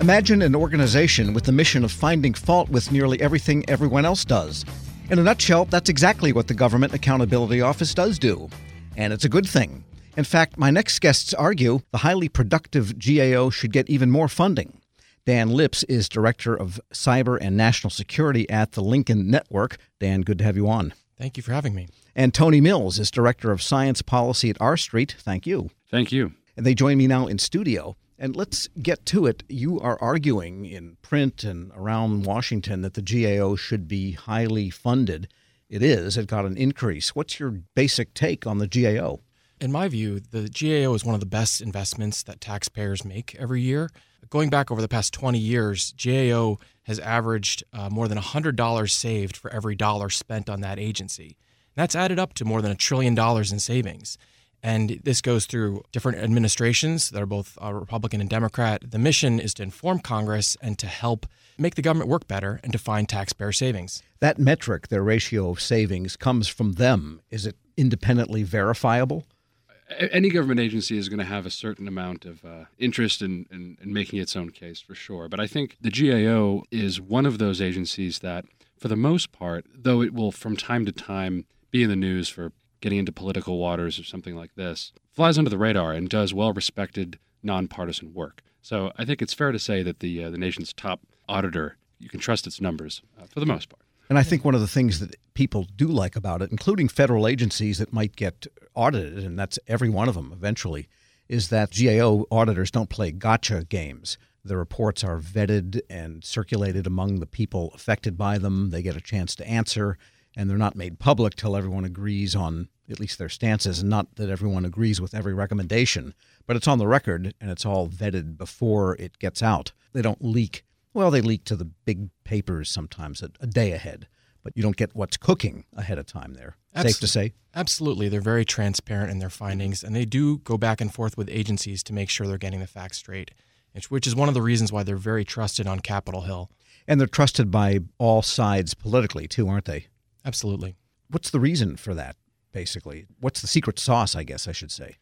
Imagine an organization with the mission of finding fault with nearly everything everyone else does. In a nutshell, that's exactly what the Government Accountability Office does do. And it's a good thing. In fact, my next guests argue the highly productive GAO should get even more funding. Dan Lips is Director of Cyber and National Security at the Lincoln Network. Dan, good to have you on. Thank you for having me. And Tony Mills is Director of Science Policy at R Street. Thank you. Thank you. And they join me now in studio. And let's get to it. You are arguing in print and around Washington that the GAO should be highly funded. It is. It got an increase. What's your basic take on the GAO? In my view, the GAO is one of the best investments that taxpayers make every year. Going back over the past 20 years, GAO has averaged uh, more than $100 saved for every dollar spent on that agency. That's added up to more than a trillion dollars in savings. And this goes through different administrations that are both uh, Republican and Democrat. The mission is to inform Congress and to help make the government work better and to find taxpayer savings. That metric, their ratio of savings, comes from them. Is it independently verifiable? Any government agency is going to have a certain amount of uh, interest in, in, in making its own case for sure. But I think the GAO is one of those agencies that, for the most part, though it will from time to time be in the news for getting into political waters or something like this, flies under the radar and does well respected nonpartisan work. So I think it's fair to say that the uh, the nation's top auditor, you can trust its numbers uh, for the most part. And I think one of the things that people do like about it, including federal agencies that might get audited, and that's every one of them eventually, is that GAO auditors don't play gotcha games. The reports are vetted and circulated among the people affected by them. They get a chance to answer, and they're not made public till everyone agrees on at least their stances, and not that everyone agrees with every recommendation, but it's on the record and it's all vetted before it gets out. They don't leak. Well, they leak to the big papers sometimes a, a day ahead, but you don't get what's cooking ahead of time there. Safe to say? Absolutely. They're very transparent in their findings, and they do go back and forth with agencies to make sure they're getting the facts straight, which is one of the reasons why they're very trusted on Capitol Hill. And they're trusted by all sides politically, too, aren't they? Absolutely. What's the reason for that? Basically? What's the secret sauce, I guess I should say?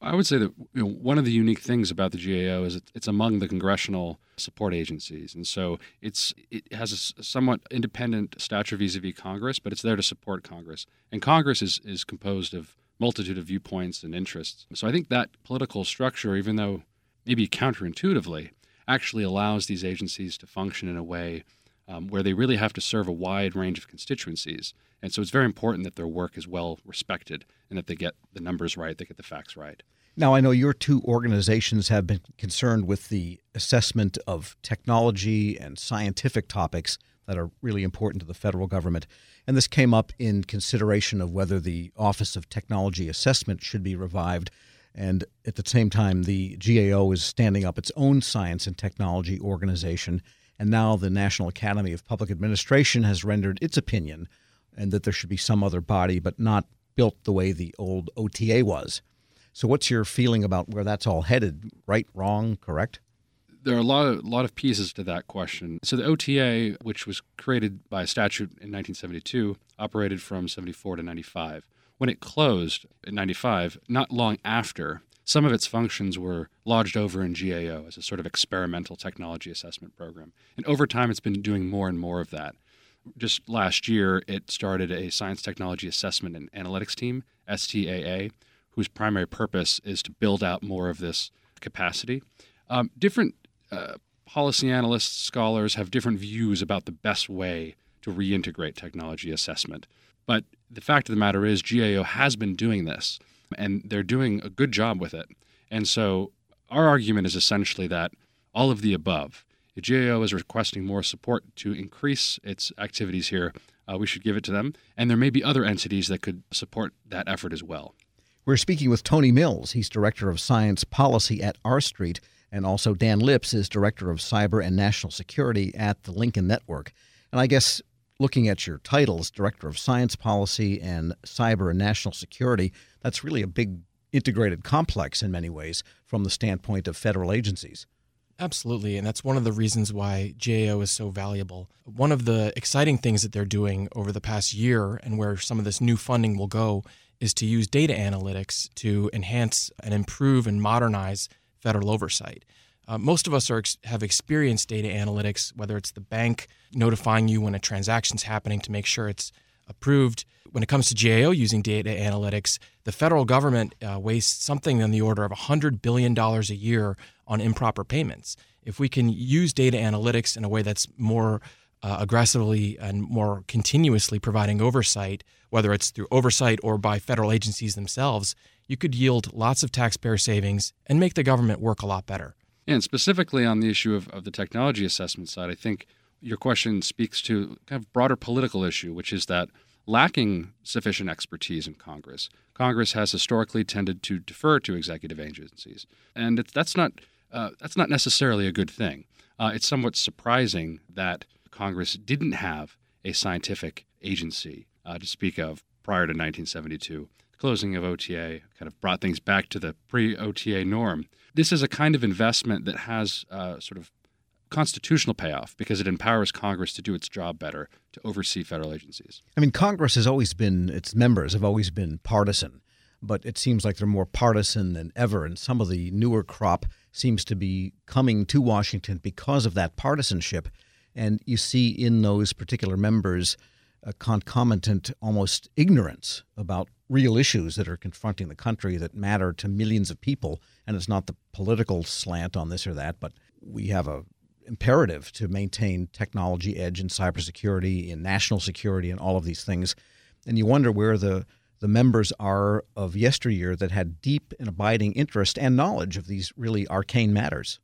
I would say that you know, one of the unique things about the GAO is it's among the congressional support agencies, and so it's it has a somewhat independent stature vis-a-vis Congress, but it's there to support Congress, and Congress is is composed of multitude of viewpoints and interests. So I think that political structure, even though maybe counterintuitively, actually allows these agencies to function in a way um, where they really have to serve a wide range of constituencies. And so it's very important that their work is well respected and that they get the numbers right, they get the facts right. Now, I know your two organizations have been concerned with the assessment of technology and scientific topics that are really important to the federal government. And this came up in consideration of whether the Office of Technology Assessment should be revived. And at the same time, the GAO is standing up its own science and technology organization. And now the National Academy of Public Administration has rendered its opinion and that there should be some other body, but not built the way the old OTA was. So, what's your feeling about where that's all headed? Right, wrong, correct? There are a lot of, lot of pieces to that question. So, the OTA, which was created by a statute in 1972, operated from 74 to 95. When it closed in 95, not long after, some of its functions were lodged over in GAO as a sort of experimental technology assessment program. And over time, it's been doing more and more of that just last year, it started a science technology assessment and analytics team, STAA, whose primary purpose is to build out more of this capacity. Um, different uh, policy analysts, scholars have different views about the best way to reintegrate technology assessment. But the fact of the matter is, GAO has been doing this, and they're doing a good job with it. And so, our argument is essentially that all of the above the GAO is requesting more support to increase its activities here. Uh, we should give it to them. And there may be other entities that could support that effort as well. We're speaking with Tony Mills. He's Director of Science Policy at R Street. And also Dan Lips is Director of Cyber and National Security at the Lincoln Network. And I guess looking at your titles, Director of Science Policy and Cyber and National Security, that's really a big integrated complex in many ways from the standpoint of federal agencies. Absolutely. And that's one of the reasons why GAO is so valuable. One of the exciting things that they're doing over the past year and where some of this new funding will go is to use data analytics to enhance and improve and modernize federal oversight. Uh, most of us are have experienced data analytics, whether it's the bank notifying you when a transaction's happening to make sure it's approved. When it comes to GAO using data analytics, the federal government uh, wastes something in the order of $100 billion a year on improper payments. If we can use data analytics in a way that's more uh, aggressively and more continuously providing oversight, whether it's through oversight or by federal agencies themselves, you could yield lots of taxpayer savings and make the government work a lot better. And specifically on the issue of, of the technology assessment side, I think your question speaks to kind of broader political issue, which is that lacking sufficient expertise in Congress, Congress has historically tended to defer to executive agencies, and that's not uh, that's not necessarily a good thing. Uh, it's somewhat surprising that Congress didn't have a scientific agency uh, to speak of prior to 1972. The closing of OTA kind of brought things back to the pre-OTA norm. This is a kind of investment that has uh, sort of constitutional payoff because it empowers Congress to do its job better to oversee federal agencies. I mean, Congress has always been, its members have always been partisan, but it seems like they're more partisan than ever. And some of the newer crop seems to be coming to Washington because of that partisanship. And you see in those particular members a concomitant almost ignorance about real issues that are confronting the country that matter to millions of people. And it's not the political slant on this or that, but we have a imperative to maintain technology edge in cybersecurity, in national security, and all of these things. And you wonder where the the members are of yesteryear that had deep and abiding interest and knowledge of these really arcane matters.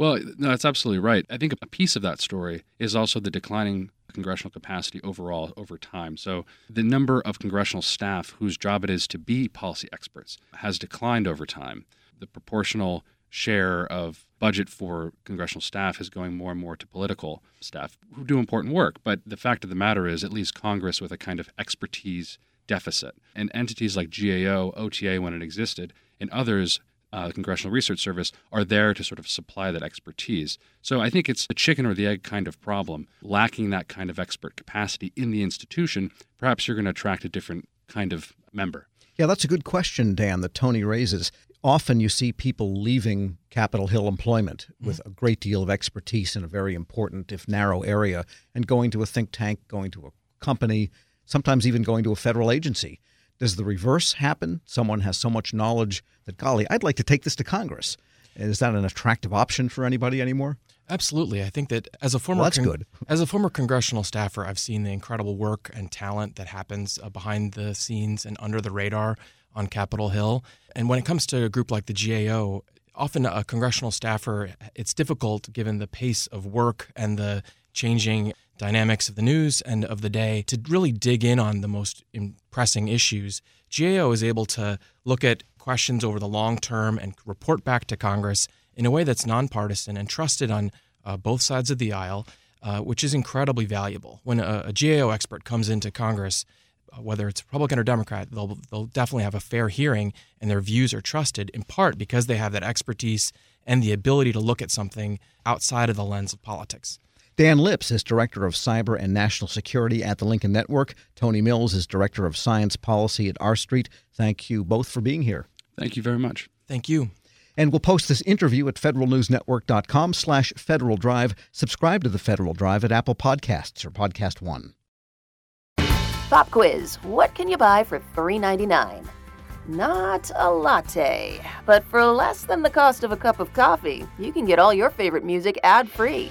Well, no, that's absolutely right. I think a piece of that story is also the declining congressional capacity overall over time. So the number of congressional staff whose job it is to be policy experts has declined over time. The proportional share of budget for congressional staff is going more and more to political staff who do important work. But the fact of the matter is, it leaves Congress with a kind of expertise deficit. And entities like GAO, OTA, when it existed, and others, uh, the Congressional Research Service, are there to sort of supply that expertise. So I think it's a chicken or the egg kind of problem. Lacking that kind of expert capacity in the institution, perhaps you're going to attract a different kind of member. Yeah, that's a good question, Dan, that Tony raises often you see people leaving Capitol Hill employment with mm-hmm. a great deal of expertise in a very important, if narrow, area and going to a think tank, going to a company, sometimes even going to a federal agency. Does the reverse happen? Someone has so much knowledge that, golly, I'd like to take this to Congress. Is that an attractive option for anybody anymore? Absolutely. I think that as a former well, that's con- good. as a former congressional staffer, I've seen the incredible work and talent that happens uh, behind the scenes and under the radar on Capitol Hill. And when it comes to a group like the GAO, often a congressional staffer, it's difficult given the pace of work and the changing dynamics of the news and of the day to really dig in on the most pressing issues. GAO is able to look at questions over the long term and report back to Congress in a way that's nonpartisan and trusted on uh, both sides of the aisle, uh, which is incredibly valuable. When a, a GAO expert comes into Congress, uh, whether it's Republican or Democrat, they'll they'll definitely have a fair hearing, and their views are trusted in part because they have that expertise and the ability to look at something outside of the lens of politics. Dan Lips is Director of Cyber and National Security at the Lincoln Network. Tony Mills is Director of Science Policy at R Street. Thank you both for being here. Thank you very much. Thank you. And we'll post this interview at federalnewsnetwork.com slash Federal Drive. Subscribe to the Federal Drive at Apple Podcasts or PodcastOne. Pop quiz What can you buy for $3.99? Not a latte, but for less than the cost of a cup of coffee, you can get all your favorite music ad free.